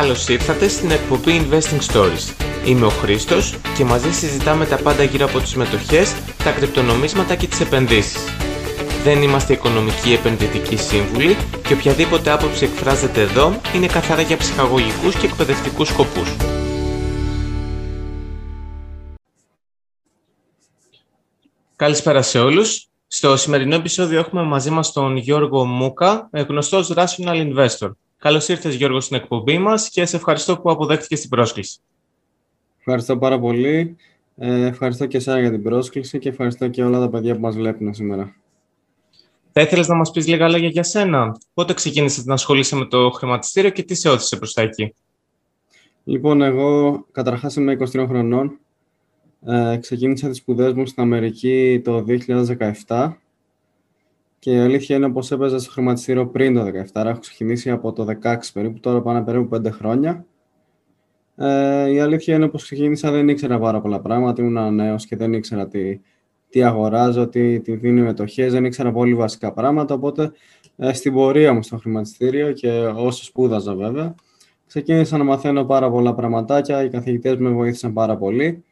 Καλώς ήρθατε στην εκπομπή Investing Stories. Είμαι ο Χρήστος και μαζί συζητάμε τα πάντα γύρω από τις μετοχές, τα κρυπτονομίσματα και τις επενδύσεις. Δεν είμαστε οικονομικοί επενδυτικοί σύμβουλοι και οποιαδήποτε άποψη εκφράζεται εδώ είναι καθαρά για ψυχαγωγικούς και εκπαιδευτικούς σκοπούς. Καλησπέρα σε όλους. Στο σημερινό επεισόδιο έχουμε μαζί μας τον Γιώργο Μούκα, γνωστός Rational Investor. Καλώς ήρθες Γιώργος στην εκπομπή μας και σε ευχαριστώ που αποδέχτηκες την πρόσκληση. Ευχαριστώ πάρα πολύ. Ε, ευχαριστώ και εσένα για την πρόσκληση και ευχαριστώ και όλα τα παιδιά που μας βλέπουν σήμερα. Θα ήθελες να μας πεις λίγα λόγια για σένα; Πότε ξεκίνησες να ασχολείσαι με το χρηματιστήριο και τι σε όθησε προς τα εκεί; Λοιπόν, εγώ καταρχάς είμαι 23 χρονών. Ε, ξεκίνησα τις σπουδές μου στην Αμερική το 2017 και η αλήθεια είναι πως έπαιζα στο χρηματιστήριο πριν το 2017, έχω ξεκινήσει από το 2016 περίπου, τώρα πάνε περίπου 5 χρόνια. Ε, η αλήθεια είναι πως ξεκίνησα, δεν ήξερα πάρα πολλά πράγματα, ήμουν νέος και δεν ήξερα τι, τι αγοράζω, τι, τι δίνει μετοχές, δεν ήξερα πολύ βασικά πράγματα, οπότε ε, στην πορεία μου στο χρηματιστήριο και όσο σπούδαζα βέβαια, ξεκίνησα να μαθαίνω πάρα πολλά πραγματάκια, οι καθηγητές με βοήθησαν πάρα πολύ ε,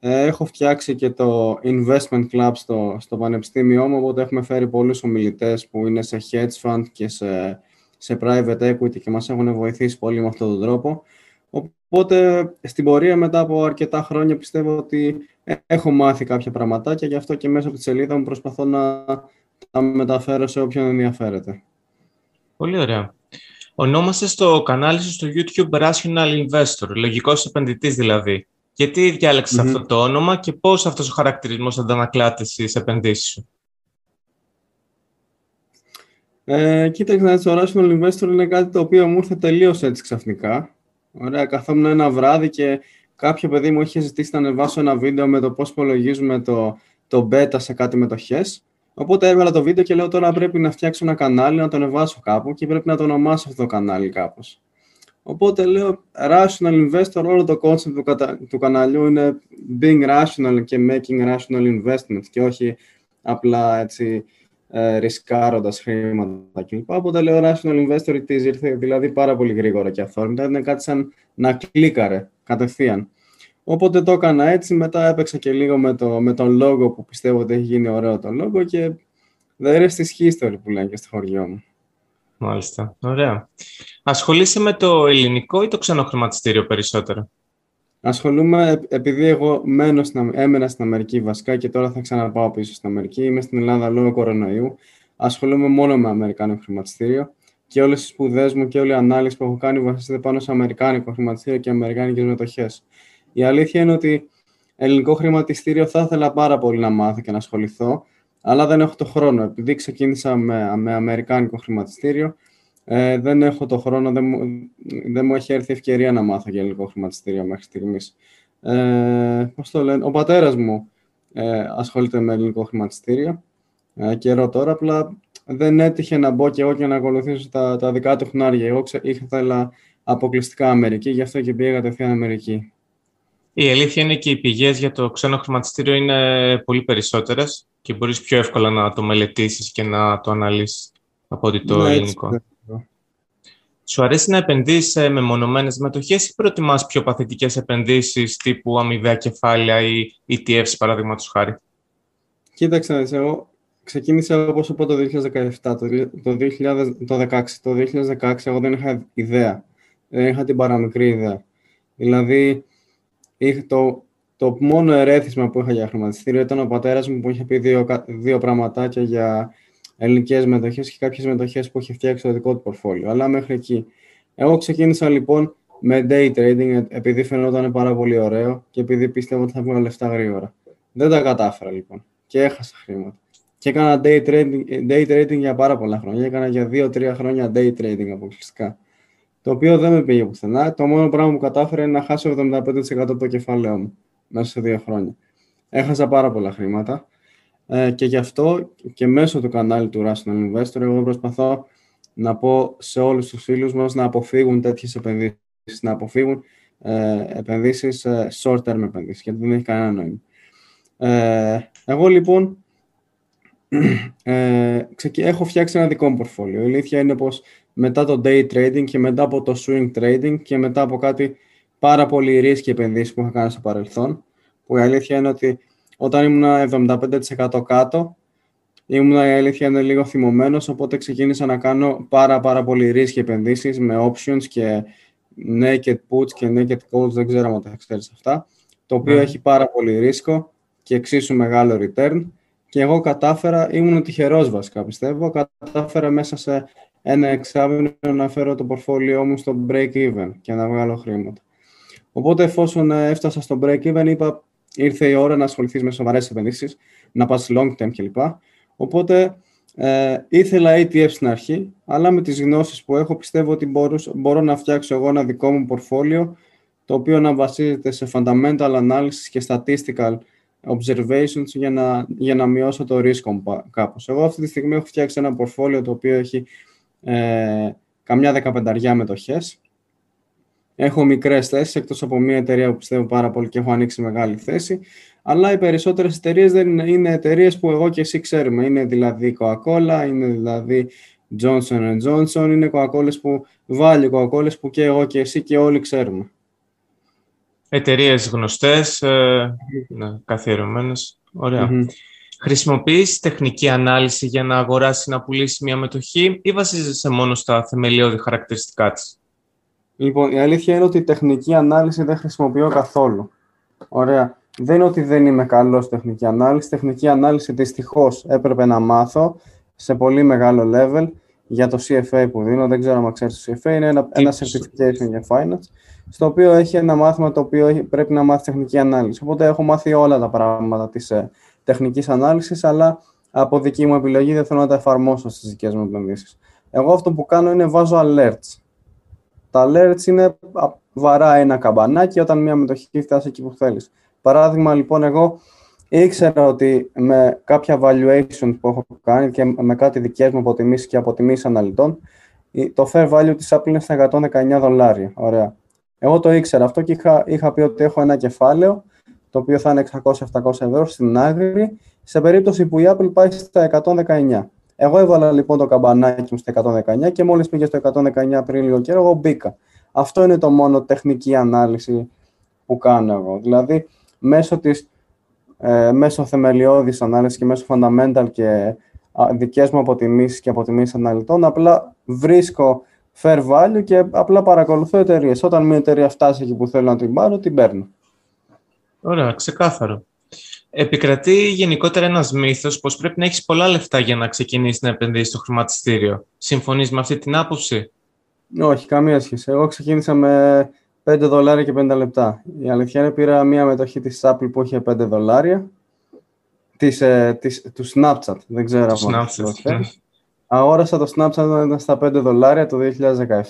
έχω φτιάξει και το Investment Club στο, στο πανεπιστήμιό μου, οπότε έχουμε φέρει πολλούς ομιλητές που είναι σε hedge fund και σε, σε private equity και μας έχουν βοηθήσει πολύ με αυτόν τον τρόπο. Οπότε, στην πορεία, μετά από αρκετά χρόνια, πιστεύω ότι έχω μάθει κάποια πραγματάκια, γι' αυτό και μέσα από τη σελίδα μου προσπαθώ να τα μεταφέρω σε όποιον ενδιαφέρεται. Πολύ ωραία. Ονόμασες στο κανάλι σου στο YouTube Rational Investor, λογικός επενδυτής δηλαδή. Γιατί διάλεξες αυτό το όνομα και πώς αυτός ο χαρακτηρισμός αντανακλάται στις επενδύσεις σου; Ε, κοίταξε, το Rational Investor είναι κάτι το οποίο μου ήρθε τελείως έτσι ξαφνικά. Ωραία, καθόμουν ένα βράδυ και κάποιο παιδί μου είχε ζητήσει να ανεβάσω ένα βίντεο με το πώς υπολογίζουμε το, το beta σε κάτι μετοχές. Οπότε έβαλα το βίντεο και λέω τώρα πρέπει να φτιάξω ένα κανάλι, να το ανεβάσω κάπου και πρέπει να το ονομάσω αυτό το κανάλι κάπως. Οπότε λέω rational investor, όλο το concept του, κατα... του καναλιού είναι being rational και making rational investments και όχι απλά έτσι ε, ρισκάροντας χρήματα κλπ. Οπότε λέω rational investor it is, ήρθε δηλαδή πάρα πολύ γρήγορα και αυθόρμητα, είναι κάτι σαν να κλίκαρε κατευθείαν. Οπότε το έκανα έτσι, μετά έπαιξα και λίγο με, το, με τον λόγο που πιστεύω ότι έχει γίνει ωραίο το λόγο και the rest is history που λένε και στο χωριό μου. Μάλιστα. Ωραία. Ασχολείσαι με το ελληνικό ή το ξένο χρηματιστήριο περισσότερο; Ασχολούμαι, επειδή εγώ μένω στην, έμενα στην Αμερική βασικά και τώρα θα ξαναπάω πίσω στην Αμερική. Είμαι στην Ελλάδα λόγω κορονοϊού. Ασχολούμαι μόνο με Αμερικάνικο χρηματιστήριο και όλες τις σπουδές μου και όλη η ανάλυση που έχω κάνει βασίζεται πάνω σε Αμερικάνικο χρηματιστήριο και Αμερικάνικες μετοχές. Η αλήθεια είναι ότι ελληνικό χρηματιστήριο θα ήθελα πάρα πολύ να μάθω και να ασχοληθώ, αλλά δεν έχω το χρόνο. Επειδή ξεκίνησα με, με αμερικάνικο χρηματιστήριο, ε, δεν έχω το χρόνο, δεν μου, δεν μου έχει έρθει ευκαιρία να μάθω για ελληνικό χρηματιστήριο μέχρι στιγμής. Ε, πώς το λένε, ο πατέρας μου ε, ασχολείται με ελληνικό χρηματιστήριο ε, καιρό τώρα, απλά δεν έτυχε να μπω και εγώ και να ακολουθήσω τα, τα δικά του χνάρια. Εγώ ξε, ήθελα αποκλειστικά Αμερική, γι' αυτό και πήγα κατευθείαν Αμερική. Η αλήθεια είναι και οι πηγές για το ξένο χρηματιστήριο είναι πολύ περισσότερες και μπορείς πιο εύκολα να το μελετήσεις και να το αναλύσεις από ότι το ναι, ελληνικό. Έτσι, σου αρέσει να επενδύεις σε μεμονωμένες μετοχές ή προτιμάς πιο παθητικές επενδύσεις τύπου αμοιβαία κεφάλαια ή ETFs παραδείγματος χάρη; Κοίταξε, εγώ ξεκίνησα όπως είπα το 2017, το, το, 2000, το 2016. Το 2016 εγώ δεν είχα ιδέα, δεν είχα την παραμικρή ιδέα. Δηλαδή, το, το μόνο ερέθισμα που είχα για χρηματιστήριο ήταν ο πατέρας μου που είχε πει δύο, δύο πραγματάκια για ελληνικές μετοχές και κάποιες μετοχές που έχει φτιάξει το δικό του πορφόλιο. Αλλά μέχρι εκεί. Εγώ ξεκίνησα λοιπόν με day trading επειδή φαινόταν πάρα πολύ ωραίο και επειδή πίστευα ότι θα βγάλω λεφτά γρήγορα. Δεν τα κατάφερα λοιπόν και έχασα χρήματα. Και έκανα day trading, day trading για πάρα πολλά χρόνια. Έκανα για 2-3 χρόνια day trading αποκλειστικά. Το οποίο δεν με πήγε πουθενά. Το μόνο πράγμα που κατάφερα είναι να χάσω 75% από το κεφάλαιό μου μέσα σε δύο χρόνια. Έχασα πάρα πολλά χρήματα. Ε, και γι' αυτό και μέσω του κανάλι του Rational Investor εγώ προσπαθώ να πω σε όλους τους φίλους μας να αποφύγουν τέτοιες επενδύσεις, να αποφύγουν ε, επενδύσεις, ε, short-term επενδύσεις, γιατί δεν έχει κανένα νόημα. Ε, εγώ λοιπόν ε, έχω φτιάξει ένα δικό μου πορφόλιο. Η αλήθεια είναι πως μετά το day trading και μετά από το swing trading και μετά από κάτι πάρα πολύ ρίσκη επενδύσεις που είχα κάνει στο παρελθόν. Που η αλήθεια είναι ότι όταν ήμουν 75% κάτω, ήμουν η αλήθεια είναι λίγο θυμωμένος, οπότε ξεκίνησα να κάνω πάρα, πάρα πολύ ρίσκη επενδύσεις με options και naked puts και naked calls, δεν ξέρω αν τα ξέρει αυτά, το οποίο ναι. έχει πάρα πολύ ρίσκο και εξίσου μεγάλο return. Και εγώ κατάφερα, ήμουν τυχερός βασικά πιστεύω, κατάφερα μέσα σε ένα εξάμεινο να φέρω το πορφόλιό μου στο break even και να βγάλω χρήματα. Οπότε εφόσον έφτασα στο break even, είπα ήρθε η ώρα να ασχοληθείς με σοβαρές επενδύσεις, να πας long term κλπ. Οπότε ε, ήθελα ETF στην αρχή, αλλά με τις γνώσεις που έχω πιστεύω ότι μπορώ να φτιάξω εγώ ένα δικό μου πορφόλιο το οποίο να βασίζεται σε fundamental analysis και statistical observations για να, για να μειώσω το ρίσκο κάπως. Εγώ αυτή τη στιγμή έχω φτιάξει ένα πορφόλιο το οποίο έχει ε, καμιά δεκαπενταριά μετοχές. Έχω μικρές θέσεις, εκτός από μια εταιρεία που πιστεύω πάρα πολύ και έχω ανοίξει μεγάλη θέση αλλά οι περισσότερες εταιρείες δεν είναι, είναι εταιρείες που εγώ και εσύ ξέρουμε. Είναι δηλαδή Coca-Cola, είναι δηλαδή Johnson Johnson, είναι Coca-Cola που βάλει Coca-Cola που και εγώ και εσύ και όλοι ξέρουμε. Εταιρείες γνωστές, ε, ναι, καθιερωμένες. Ωραία. Mm-hmm. Χρησιμοποιείς τεχνική ανάλυση για να αγοράσει να πουλήσεις μια μετοχή ή βασίζεσαι μόνο στα θεμελιώδη χαρακτηριστικά της; Λοιπόν, η αλήθεια είναι ότι η τεχνική ανάλυση δεν χρησιμοποιώ καθόλου. Ωραία δεν είναι ότι δεν είμαι καλός στη τεχνική ανάλυση. Τεχνική ανάλυση δυστυχώς έπρεπε να μάθω σε πολύ μεγάλο level για το CFA που δίνω. Δεν ξέρω αν ξέρεις το CFA. Είναι ένα, ένα certification για finance, στο οποίο έχει ένα μάθημα το οποίο πρέπει να μάθεις τεχνική ανάλυση. Οπότε έχω μάθει όλα τα πράγματα της ε, τεχνικής ανάλυσης, αλλά από δική μου επιλογή δεν θέλω να τα εφαρμόσω στις δικές μου επενδύσεις. Εγώ αυτό που κάνω είναι βάζω alerts. Τα alerts είναι βαρά ένα καμπανάκι όταν μια μετοχή φτάσει εκεί που θέλεις. Παράδειγμα, λοιπόν, εγώ ήξερα ότι με κάποια valuation που έχω κάνει και με κάτι δικές μου αποτιμήσεις και αποτιμήσεις αναλυτών, το fair value της Apple είναι στα 119 δολάρια. Ωραία. Εγώ το ήξερα αυτό και είχα, είχα πει ότι έχω ένα κεφάλαιο, το οποίο θα είναι 600-700 ευρώ στην άκρη, σε περίπτωση που η Apple πάει στα 119. Εγώ έβαλα λοιπόν το καμπανάκι μου στα 119 και μόλις πήγε στο 119 πριν λίγο καιρό, εγώ μπήκα. Αυτό είναι το μόνο τεχνική ανάλυση που κάνω εγώ. Δηλαδή, μέσω της ε, μέσω θεμελιώδης ανάλυσης και μέσω fundamental και δικές μου αποτιμήσεις και αποτιμήσεις αναλυτών, απλά βρίσκω fair value και απλά παρακολουθώ εταιρείες. Όταν μια εταιρεία φτάσει εκεί που θέλω να την πάρω, την παίρνω. Ωραία, ξεκάθαρο. Επικρατεί γενικότερα ένας μύθος πως πρέπει να έχεις πολλά λεφτά για να ξεκινήσεις να επενδύσει στο χρηματιστήριο. Συμφωνείς με αυτή την άποψη; Όχι, καμία σχέση. Εγώ ξεκίνησα με 5 δολάρια και 50 λεπτά. Η αλήθεια είναι πήρα μία μετοχή της Apple που είχε 5 δολάρια, της, ε, της, του Snapchat, δεν ξέρω από Snapchat. Ναι. Αγόρασα το Snapchat όταν ήταν στα 5 δολάρια το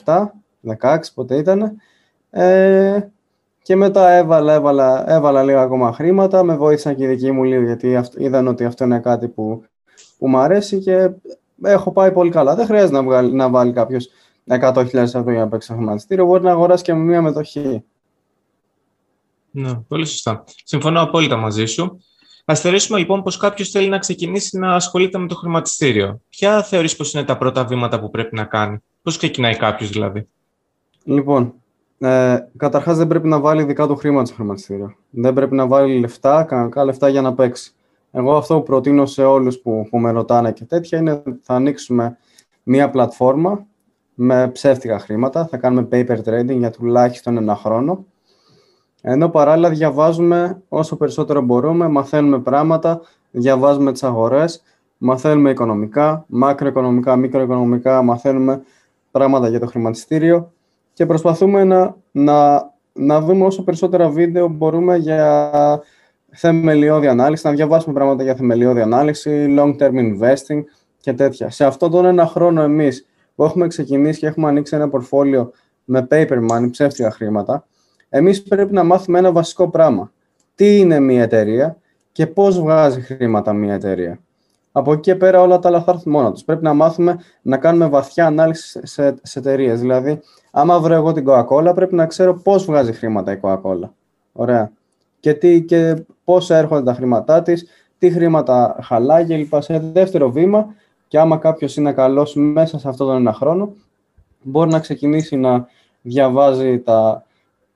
2017, 16 πότε ήταν. Ε, και μετά έβαλα, έβαλα, έβαλα λίγα ακόμα χρήματα, με βοήθησαν και οι δικοί μου λίγο, γιατί είδαν ότι αυτό είναι κάτι που, που μου αρέσει και έχω πάει πολύ καλά. Δεν χρειάζεται να, να βάλει κάποιος 100.000 ευρώ για να παίξει ένα χρηματιστήριο, μπορεί να αγοράσει και με μία μετοχή. Ναι, πολύ σωστά. Συμφωνώ απόλυτα μαζί σου. Α θεωρήσουμε λοιπόν πως κάποιος θέλει να ξεκινήσει να ασχολείται με το χρηματιστήριο. Ποια θεωρείς πως είναι τα πρώτα βήματα που πρέπει να κάνει, Πώς ξεκινάει κάποιος δηλαδή; Λοιπόν, ε, καταρχάς δεν πρέπει να βάλει δικά του χρήματα στο χρηματιστήριο. Δεν πρέπει να βάλει λεφτά, κανονικά λεφτά για να παίξει. Εγώ αυτό που προτείνω σε όλους που, που με ρωτάνε και τέτοια είναι θα ανοίξουμε μία πλατφόρμα με ψεύτικα χρήματα. Θα κάνουμε paper trading για τουλάχιστον ένα χρόνο. Ενώ παράλληλα διαβάζουμε όσο περισσότερο μπορούμε, μαθαίνουμε πράγματα, διαβάζουμε τις αγορές, μαθαίνουμε οικονομικά, μακροοικονομικά, μικροοικονομικά, μαθαίνουμε πράγματα για το χρηματιστήριο και προσπαθούμε να, να, να δούμε όσο περισσότερα βίντεο μπορούμε για θεμελιώδη ανάλυση, να διαβάσουμε πράγματα για θεμελιώδη ανάλυση, long-term investing και τέτοια. Σε αυτόν τον ένα χρόνο εμείς που έχουμε ξεκινήσει και έχουμε ανοίξει ένα πορφόλιο με paper money, ψεύτικα χρήματα, εμείς πρέπει να μάθουμε ένα βασικό πράγμα. Τι είναι μια εταιρεία και πώς βγάζει χρήματα μια εταιρεία. Από εκεί και πέρα όλα τα άλλα θα έρθουν μόνα τους. Πρέπει να μάθουμε να κάνουμε βαθιά ανάλυση σε, σε εταιρείες. Δηλαδή, άμα βρω εγώ την Coca-Cola, πρέπει να ξέρω πώς βγάζει χρήματα η Coca-Cola. Ωραία. Και, τι, και πώς έρχονται τα χρήματά της, τι χρήματα χαλάει κλπ. Σε δεύτερο βήμα, και άμα κάποιος είναι καλός μέσα σε αυτόν τον ένα χρόνο, μπορεί να ξεκινήσει να διαβάζει τα,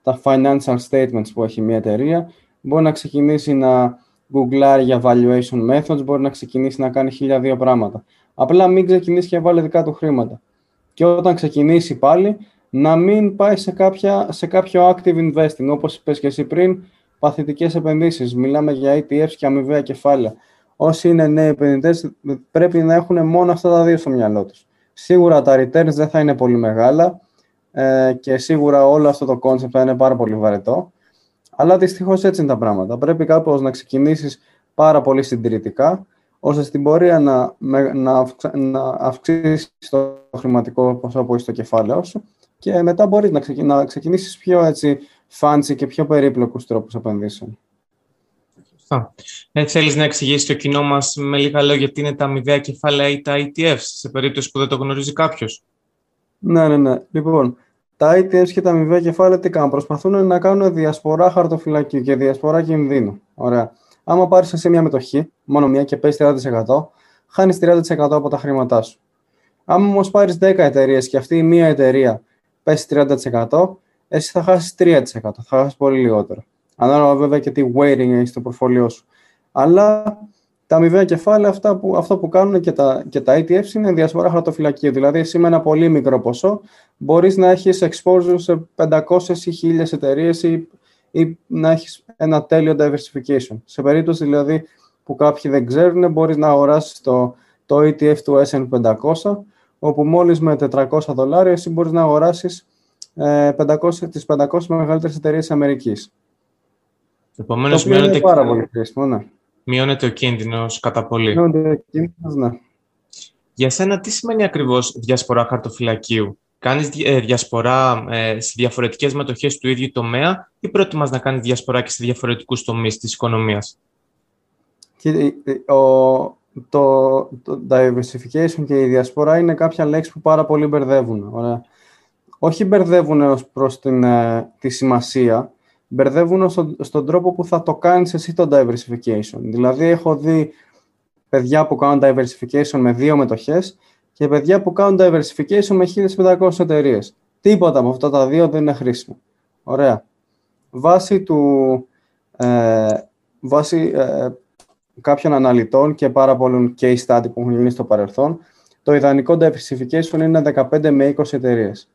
τα financial statements που έχει μια εταιρεία, μπορεί να ξεκινήσει να γκουγκλάρει για valuation methods, μπορεί να ξεκινήσει να κάνει χίλια δύο πράγματα. Απλά μην ξεκινήσει και βάλει δικά του χρήματα. Και όταν ξεκινήσει πάλι, να μην πάει σε, κάποια, σε κάποιο active investing, όπως είπες και εσύ πριν, παθητικές επενδύσεις. Μιλάμε για ETFs και αμοιβαία κεφάλαια. Όσοι είναι νέοι επενδυτές, πρέπει να έχουν μόνο αυτά τα δύο στο μυαλό τους. Σίγουρα τα returns δεν θα είναι πολύ μεγάλα ε, και σίγουρα όλο αυτό το concept θα είναι πάρα πολύ βαρετό. Αλλά δυστυχώς έτσι είναι τα πράγματα. Πρέπει κάπως να ξεκινήσεις πάρα πολύ συντηρητικά, ώστε στην πορεία να, να, να αυξήσεις το χρηματικό ποσό που έχεις στο κεφάλαιό σου και μετά μπορείς να, ξεκι, να ξεκινήσεις πιο έτσι fancy και πιο περίπλοκους τρόπους επενδύσεων. Ε, θέλεις να εξηγήσεις το κοινό μας με λίγα λόγια τι είναι τα αμοιβαία κεφάλαια ή τα ETFs, σε περίπτωση που δεν το γνωρίζει κάποιος; Ναι, ναι, ναι. Λοιπόν, τα ETFs και τα αμοιβαία κεφάλαια τι κάνουν; Προσπαθούν να κάνουν διασπορά χαρτοφυλακίου και διασπορά κινδύνου. Ωραία. Άμα πάρεις σε μια μετοχή, μόνο μια και πέσει 30%, χάνεις 30% από τα χρήματά σου. Άμα όμως πάρεις 10 εταιρείες και αυτή η μία εταιρεία πέσει 30%, εσύ θα χάσεις 3%. Θα χάσεις πολύ λιγότερο. Ανάλογα βέβαια και τι weighting έχεις στο πορφόλιό σου. Αλλά τα αμοιβαία κεφάλαια, αυτά που, αυτό που κάνουν και τα, και τα ETFs είναι διασπορά χαρτοφυλακίου. Δηλαδή, εσύ με ένα πολύ μικρό ποσό μπορείς να έχεις exposure σε 500 ή 1000 εταιρείες ή, ή να έχεις ένα τέλειο diversification. Σε περίπτωση δηλαδή που κάποιοι δεν ξέρουν, μπορείς να αγοράσεις το, το ETF του S&P 500, όπου μόλις με 400 δολάρια εσύ μπορείς να αγοράσεις ε, 500, τις 500 μεγαλύτερες εταιρείες Αμερικής. Επομένως, μειώνεται... πάρα πολύ χρήσιμο, ναι. Μειώνεται ο κίνδυνος κατά πολύ. Μειώνεται ο κίνδυνος, ναι. Για σένα, τι σημαίνει ακριβώς διασπορά χαρτοφυλακίου; Κάνεις ε, διασπορά ε, σε διαφορετικές μετοχές του ίδιου τομέα ή πρότιμα να κάνεις διασπορά και σε διαφορετικούς τομείς της οικονομίας; Ε, το, το diversification και η διασπορά είναι κάποια λέξη που πάρα πολύ μπερδεύουν. Ωραία. Όχι μπερδεύουν ως προς την, τη σημασία, μπερδεύουν στον τρόπο που θα το κάνεις εσύ το diversification. Δηλαδή, έχω δει παιδιά που κάνουν diversification με δύο μετοχές και παιδιά που κάνουν diversification με 1500 εταιρείες. Τίποτα από αυτά τα δύο δεν είναι χρήσιμο. Ωραία. Βάσει του... Ε, βάσει ε, κάποιων αναλυτών και πάρα πολλών case study που έχουν γίνει στο παρελθόν, το ιδανικό diversification είναι 15 με 20 εταιρείες.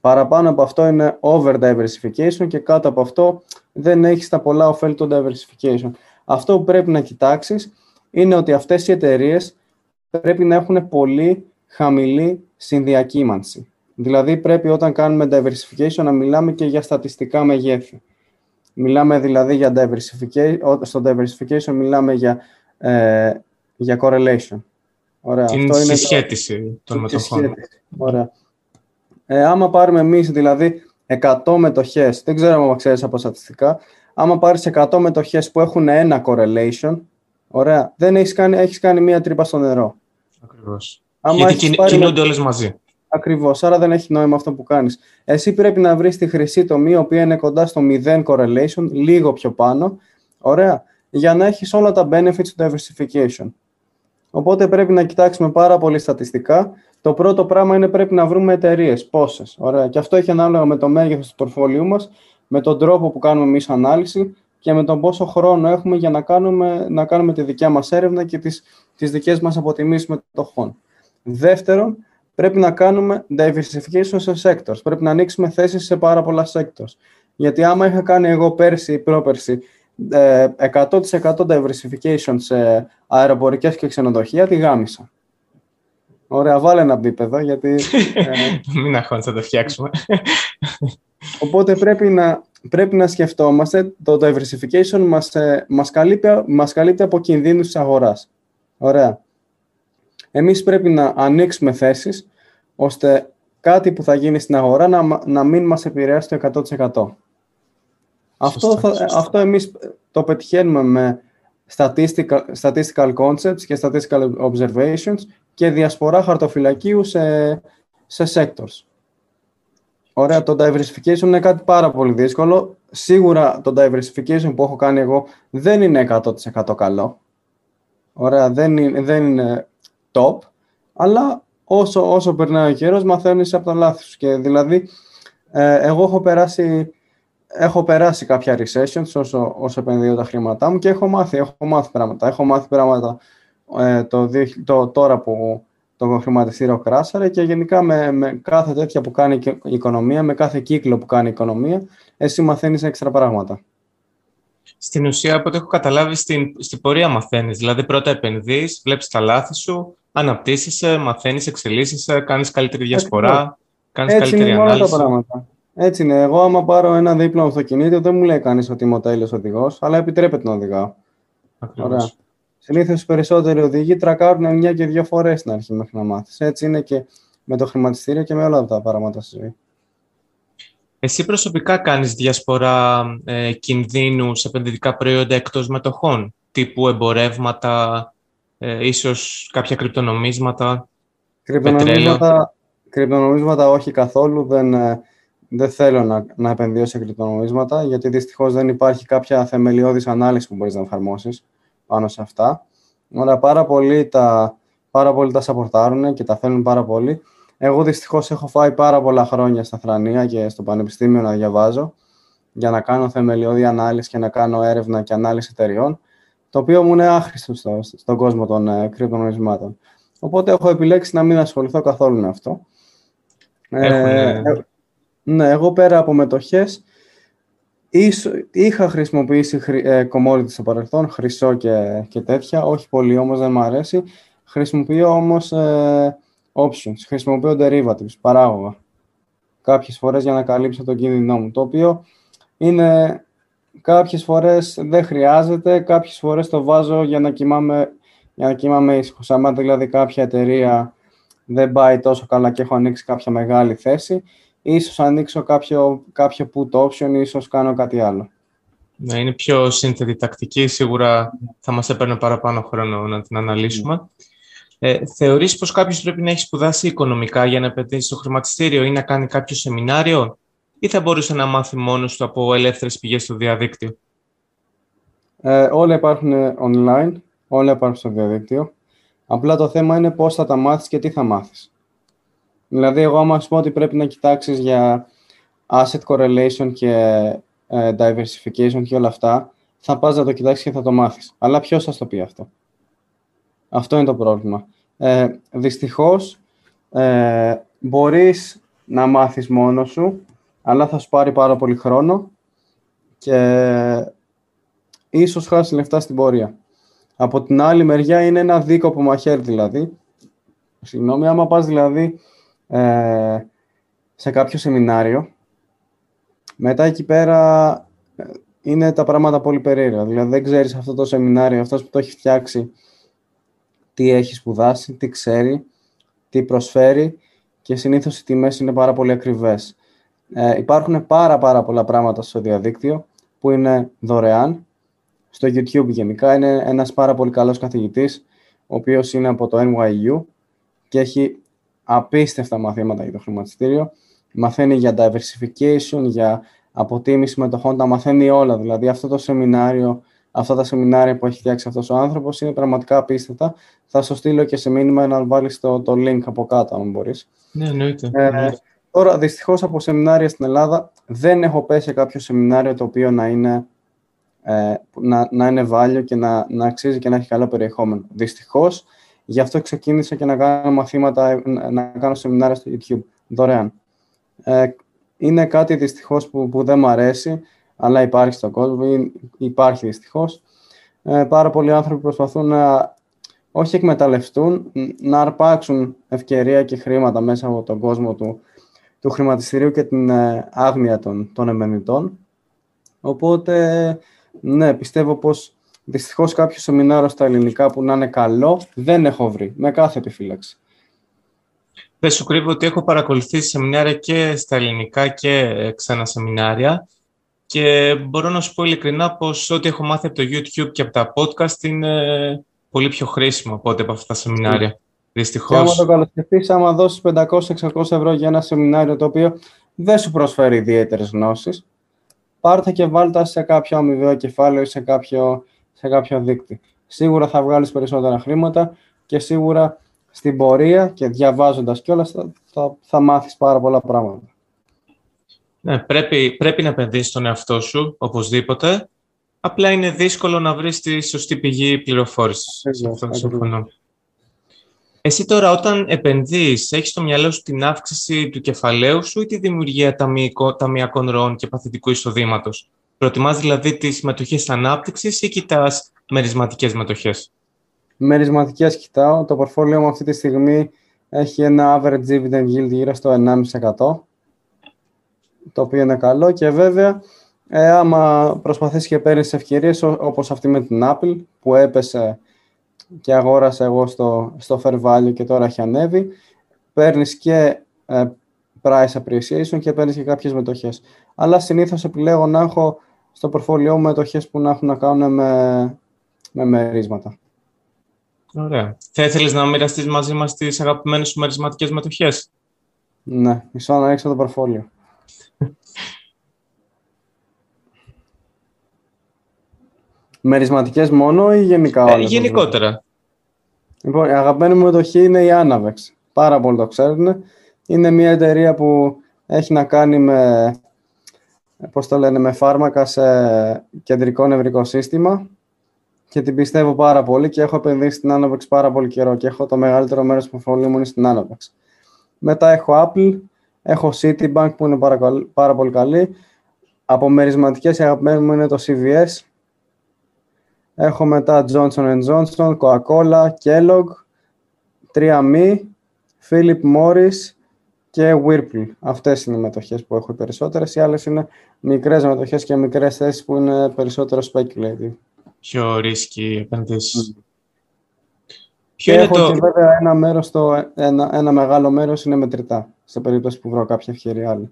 Παραπάνω από αυτό είναι over diversification και κάτω από αυτό δεν έχεις τα πολλά ωφέλη του diversification. Αυτό που πρέπει να κοιτάξεις είναι ότι αυτές οι εταιρείες πρέπει να έχουν πολύ χαμηλή συνδιακύμανση. Δηλαδή πρέπει όταν κάνουμε diversification να μιλάμε και για στατιστικά μεγέθη. Μιλάμε δηλαδή για diversification, στο diversification μιλάμε για, ε, για correlation. Ωραία. Την Αυτό είναι συσχέτιση των μετοχών. Ωραία. Ε, άμα πάρουμε εμείς δηλαδή 100 μετοχές, δεν ξέρω αν ξέρεις από στατιστικά, άμα πάρεις 100 μετοχές που έχουν ένα correlation, ωραία, δεν έχεις κάνει, έχεις κάνει μία τρύπα στο νερό. Ακριβώς. Γιατί κινούνται όλες μαζί. Ακριβώς. Άρα δεν έχει νόημα αυτό που κάνεις. Εσύ πρέπει να βρεις τη χρυσή τομή, η οποία είναι κοντά στο 0 correlation, λίγο πιο πάνω. Ωραία. Για να έχεις όλα τα benefits του diversification. Οπότε πρέπει να κοιτάξουμε πάρα πολύ στατιστικά το πρώτο πράγμα είναι πρέπει να βρούμε εταιρείες. Πόσες. Ωραία. Και αυτό έχει ανάλογα με το μέγεθος του πορφόλιου μας, με τον τρόπο που κάνουμε εμείς ανάλυση και με τον πόσο χρόνο έχουμε για να κάνουμε, να κάνουμε τη δικιά μας έρευνα και τις τις δικές μας αποτιμήσεις μετοχών. Δεύτερον, πρέπει να κάνουμε diversification σε sectors. Πρέπει να ανοίξουμε θέσεις σε πάρα πολλά sectors. Γιατί άμα είχα κάνει εγώ πέρσι ή πρόπερσι 100% ε, diversification σε αεροπορικές και ξενοδοχεία, τη γάμισα. Ωραία, βάλε ένα μπίπεδο, γιατί... Ε, Μην αγχώνεις, θα το φτιάξουμε. Οπότε πρέπει να, πρέπει να σκεφτόμαστε, το diversification μας, ε, μας, καλύπτει, μας καλύπτει από κινδύνους της αγοράς. Ωραία. Εμείς πρέπει να ανοίξουμε θέσεις, ώστε κάτι που θα γίνει στην αγορά να, να μην μας επηρεάσει το 100%. αυτό, θα, αυτό εμείς το πετυχαίνουμε με statistical, statistical concepts και statistical observations και διασπορά χαρτοφυλακίου σε, σε sectors. Ωραία, το diversification είναι κάτι πάρα πολύ δύσκολο. Σίγουρα το diversification που έχω κάνει εγώ δεν είναι 100% καλό. Ωραία, δεν είναι, δεν είναι top, αλλά όσο, όσο περνάει ο καιρός μαθαίνεις από τα λάθη σου. Και δηλαδή, ε, εγώ έχω περάσει, έχω περάσει κάποια recessions όσο, όσο επενδύω τα χρήματά μου και έχω μάθει, έχω μάθει πράγματα. Έχω μάθει πράγματα ε, το, το, τώρα που το χρηματιστήριο κράσαρε και γενικά με, με κάθε τέτοια που κάνει η οικονομία, με κάθε κύκλο που κάνει η οικονομία, εσύ μαθαίνεις έξτρα πράγματα. Στην ουσία, από ό,τι έχω καταλάβει, στην, στην πορεία μαθαίνεις. Δηλαδή, πρώτα επενδύεις, βλέπεις τα λάθη σου, αναπτύσσεσαι, μαθαίνεις, εξελίσσεσαι, κάνεις καλύτερη διασπορά, κάνεις Έτσι καλύτερη είναι ανάλυση. Τα πράγματα. Έτσι είναι. Εγώ, άμα πάρω ένα δίπλωμα αυτοκινήτου, δεν μου λέει κανείς ότι είμαι ο τέλειος οδηγός, αλλά επιτρέπεται να οδηγάω. Ακριβώς. Συνήθως οι περισσότεροι οδηγοί τρακάρουν μια και δύο φορές στην αρχή μέχρι να μάθεις. Έτσι είναι και με το χρηματιστήριο και με όλα τα πράγματα στη ζωή. Εσύ προσωπικά κάνεις διασπορά ε, κινδύνου σε επενδυτικά προϊόντα εκτός μετοχών, τύπου εμπορεύματα, ε, ίσως κάποια κρυπτονομίσματα, κρυπτονομίσματα, κρυπτονομίσματα όχι καθόλου, δεν, ε, δεν θέλω να, να επενδύω σε κρυπτονομίσματα, γιατί δυστυχώς δεν υπάρχει κάποια θεμελιώδης ανάλυση που μπορείς να εφαρμόσεις πάνω σε αυτά. Ωραία, πάρα πολλοί τα, πάρα πολλοί τα σαπορτάρουν και τα θέλουν πάρα πολύ. Εγώ δυστυχώς έχω φάει πάρα πολλά χρόνια στα Θρανία και στο Πανεπιστήμιο να διαβάζω για να κάνω θεμελιώδη ανάλυση και να κάνω έρευνα και ανάλυση εταιριών, το οποίο μου είναι άχρηστο στο, στον κόσμο των ε, κρυπτονομισμάτων. Οπότε έχω επιλέξει να μην ασχοληθώ καθόλου με αυτό. Ε, ε, ναι, εγώ πέρα από μετοχές είχα χρησιμοποιήσει ε, commodities στο παρελθόν, χρυσό και, και τέτοια, όχι πολύ όμως δεν μου αρέσει. Χρησιμοποιώ όμως ε, options, χρησιμοποιώ derivatives, παράγωγα. Κάποιες φορές για να καλύψω τον κίνδυνό μου, το οποίο είναι κάποιες φορές δεν χρειάζεται, κάποιες φορές το βάζω για να κοιμάμαι, για να κοιμάμαι ήσυχος. Άμα δηλαδή κάποια εταιρεία δεν πάει τόσο καλά και έχω ανοίξει κάποια μεγάλη θέση, ίσως ανοίξω κάποιο, κάποιο put option, ίσως κάνω κάτι άλλο. Ναι, είναι πιο σύνθετη τακτική, σίγουρα θα μας έπαιρνε παραπάνω χρόνο να την αναλύσουμε. Ε, θεωρείς πως κάποιος πρέπει να έχει σπουδάσει οικονομικά για να επενδύσει στο χρηματιστήριο ή να κάνει κάποιο σεμινάριο ή θα μπορούσε να μάθει μόνος του από ελεύθερες πηγές στο διαδίκτυο; Ε, όλα υπάρχουν online, όλα υπάρχουν στο διαδίκτυο. Απλά το θέμα είναι πώς θα τα μάθεις και τι θα μάθεις. Δηλαδή, εγώ άμα σου πω ότι πρέπει να κοιτάξεις για asset correlation και ε, diversification και όλα αυτά, θα πας να το κοιτάξεις και θα το μάθεις. Αλλά ποιος θα το πει αυτό; Αυτό είναι το πρόβλημα. Ε, δυστυχώς, ε, μπορείς να μάθεις μόνος σου, αλλά θα σου πάρει πάρα πολύ χρόνο και ίσως χάσεις λεφτά στην πορεία. Από την άλλη μεριά είναι ένα δίκοπο μαχαίρι δηλαδή. Συγγνώμη, άμα πας δηλαδή ε, σε κάποιο σεμινάριο, μετά εκεί πέρα ε, είναι τα πράγματα πολύ περίεργα. Δηλαδή δεν ξέρεις αυτό το σεμινάριο, αυτός που το έχει φτιάξει, τι έχει σπουδάσει, τι ξέρει, τι προσφέρει και συνήθως οι τιμές είναι πάρα πολύ ακριβές. Ε, υπάρχουν πάρα πάρα πολλά πράγματα στο διαδίκτυο που είναι δωρεάν. Στο YouTube γενικά είναι ένας πάρα πολύ καλός καθηγητής, ο οποίος είναι από το NYU και έχει απίστευτα μαθήματα για το χρηματιστήριο. Μαθαίνει για diversification, για αποτίμηση μετοχών, τα μαθαίνει όλα. Δηλαδή αυτό το σεμινάριο αυτά τα σεμινάρια που έχει φτιάξει αυτός ο άνθρωπος είναι πραγματικά απίστευτα. Θα σου στείλω και σε μήνυμα να βάλεις το, το link από κάτω, αν μπορείς. Ναι, εννοείται. Ε, τώρα, δυστυχώς από σεμινάρια στην Ελλάδα δεν έχω πέσει σε κάποιο σεμινάριο το οποίο να είναι, ε, να, να είναι βάλιο και να, να αξίζει και να έχει καλό περιεχόμενο. Δυστυχώς, γι' αυτό ξεκίνησα και να κάνω μαθήματα, να κάνω σεμινάρια στο YouTube, δωρεάν. Ε, είναι κάτι δυστυχώς που, που δεν μου αρέσει αλλά υπάρχει στον κόσμο, υπάρχει δυστυχώς. Ε, πάρα πολλοί άνθρωποι προσπαθούν να όχι εκμεταλλευτούν, να αρπάξουν ευκαιρία και χρήματα μέσα από τον κόσμο του, του χρηματιστηρίου και την ε, άγνοια των, των επενδυτών. Οπότε, ναι, πιστεύω πως δυστυχώς κάποιος σεμινάριο στα ελληνικά που να είναι καλό δεν έχω βρει, με κάθε επιφύλαξη. Δεν σου κρύβω ότι έχω παρακολουθήσει σεμινάρια και στα ελληνικά και ξένα σεμινάρια και μπορώ να σου πω ειλικρινά πως ό,τι έχω μάθει από το YouTube και από τα podcast είναι πολύ πιο χρήσιμο από ό,τι από αυτά τα σεμινάρια. Δυστυχώς. Και άμα το καλοσκεφτείς, άμα δώσεις 500-600 ευρώ για ένα σεμινάριο το οποίο δεν σου προσφέρει ιδιαίτερες γνώσεις, πάρτε και βάλτε σε κάποιο αμοιβαίο κεφάλαιο ή σε κάποιο, σε κάποιο δίκτυο. Σίγουρα θα βγάλεις περισσότερα χρήματα και σίγουρα στην πορεία και διαβάζοντας κιόλας θα, θα, θα μάθεις πάρα πολλά πράγματα. Ναι, πρέπει, πρέπει να επενδύσεις στον εαυτό σου, οπωσδήποτε. Απλά είναι δύσκολο να βρεις τη σωστή πηγή πληροφόρησης. Αυτό συμφωνώ. Εσύ τώρα όταν επενδύεις, έχεις στο μυαλό σου την αύξηση του κεφαλαίου σου ή τη δημιουργία ταμιακών ροών και παθητικού εισοδήματος; Προτιμάς δηλαδή τις μετοχές ανάπτυξης ή κοιτάς μερισματικές μετοχές; Μερισματικές κοιτάω. Το πορφόλιο μου αυτή τη στιγμή έχει ένα average dividend yield γύρω στο 1,5% το οποίο είναι καλό και βέβαια ε, άμα προσπαθείς και παίρνεις ευκαιρίες όπως αυτή με την Apple που έπεσε και αγόρασα εγώ στο, στο fair value και τώρα έχει ανέβει, παίρνεις και ε, price appreciation και παίρνεις και κάποιες μετοχές. Αλλά συνήθως επιλέγω να έχω στο πορφόλιό μου μετοχές που να έχουν να κάνουν με, με μερίσματα. Ωραία. Θα ήθελες να μοιραστείς μαζί μας τις αγαπημένες σου μερισματικές μετοχές; Ναι, μισό να ρίξω το πορφόλιο. Μερισματικές μόνο ή γενικά ε, γενικότερα. Λοιπόν, η αγαπημένη μου μετοχή είναι η Anavex. Πάρα πολύ το ξέρουν. Είναι μια εταιρεία που έχει να κάνει με, πώς το λένε, με φάρμακα σε κεντρικό νευρικό σύστημα και την πιστεύω πάρα πολύ και έχω επενδύσει στην Anavex πάρα πολύ καιρό και έχω το μεγαλύτερο μέρος του πορφολίου μου στην Anavex. Μετά έχω Apple, έχω Citibank που είναι πάρα, πάρα πολύ καλή. Από μερισματικές η αγαπημένη μου είναι το CVS Έχω μετά Johnson Johnson, Coca-Cola, Kellogg, 3Mi, Philip Morris και Whirlpool. Αυτές είναι οι μετοχές που έχω οι περισσότερες. Οι άλλες είναι μικρές μετοχές και μικρές θέσεις που είναι περισσότερο speculative. Πιο ρίσκι επενδύσεις. Mm. Ποιο είναι έχω το... και βέβαια ένα, μέρος το, ένα, ένα μεγάλο μέρος είναι μετρητά, σε περίπτωση που βρω κάποια ευκαιρία άλλη.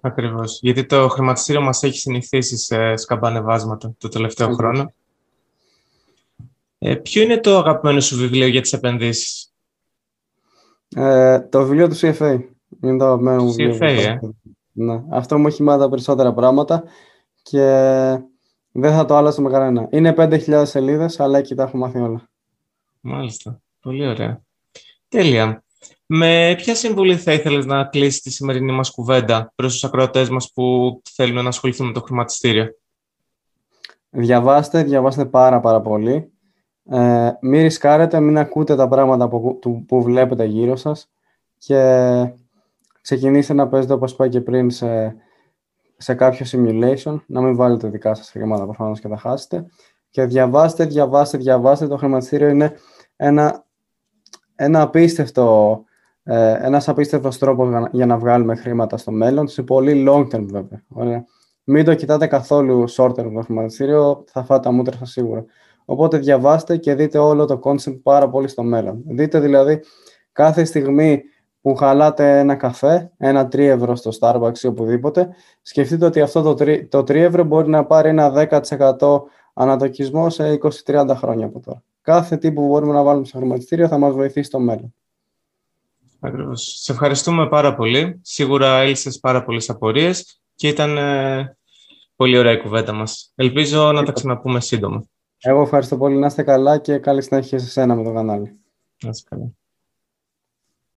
Ακριβώς. Γιατί το χρηματιστήριο μας έχει συνηθίσει σε σκαμπανεβάσματα το τελευταίο χρόνο. Ε, ποιο είναι το αγαπημένο σου βιβλίο για τις επενδύσεις; Ε, το βιβλίο του CFA. Είναι το αγαπημένο μου βιβλίο. CFA, ε. Ναι. Αυτό μου έχει μάθει τα περισσότερα πράγματα και δεν θα το άλλαζα με κανένα. Είναι 5.000 σελίδες, αλλά εκεί τα έχω μάθει όλα. Μάλιστα. Πολύ ωραία. Τέλεια. Με ποια συμβουλή θα ήθελες να κλείσεις τη σημερινή μας κουβέντα προς τους ακροατές μας που θέλουν να ασχοληθούν με το χρηματιστήριο; Διαβάστε, διαβάστε πάρα πάρα πολύ. Ε, μην ρισκάρετε, μην ακούτε τα πράγματα που, που, βλέπετε γύρω σας και ξεκινήστε να παίζετε όπως είπα και πριν σε, σε κάποιο simulation, να μην βάλετε δικά σας χρήματα προφανώς και τα χάσετε και διαβάστε, διαβάστε, διαβάστε. Το χρηματιστήριο είναι ένα, ένα απίστευτο, ε, ένας απίστευτος τρόπος για να βγάλουμε χρήματα στο μέλλον, σε πολύ long term βέβαια. Ωραία. Μην το κοιτάτε καθόλου short term το χρηματιστήριο, θα φάτε τα μούτρα σας σίγουρα. Οπότε διαβάστε και δείτε όλο το concept πάρα πολύ στο μέλλον. Δείτε δηλαδή κάθε στιγμή που χαλάτε ένα καφέ, ένα 3 ευρώ στο Starbucks ή οπουδήποτε, σκεφτείτε ότι αυτό το 3, το 3 ευρώ μπορεί να πάρει ένα 10% ανατοκισμό σε 20-30 χρόνια από τώρα. Κάθε τι που μπορούμε να βάλουμε στο χρηματιστήριο θα μας βοηθήσει στο μέλλον. Ακριβώς. Σε ευχαριστούμε πάρα πολύ. Σίγουρα έλυσες πάρα πολλές απορίες και ήταν ε, πολύ ωραία η κουβέντα μας. Ελπίζω να τα ξαναπούμε σύντομα. Εγώ ευχαριστώ πολύ. Να είστε καλά και καλή συνέχεια σε εσένα με το κανάλι. Να είστε καλά.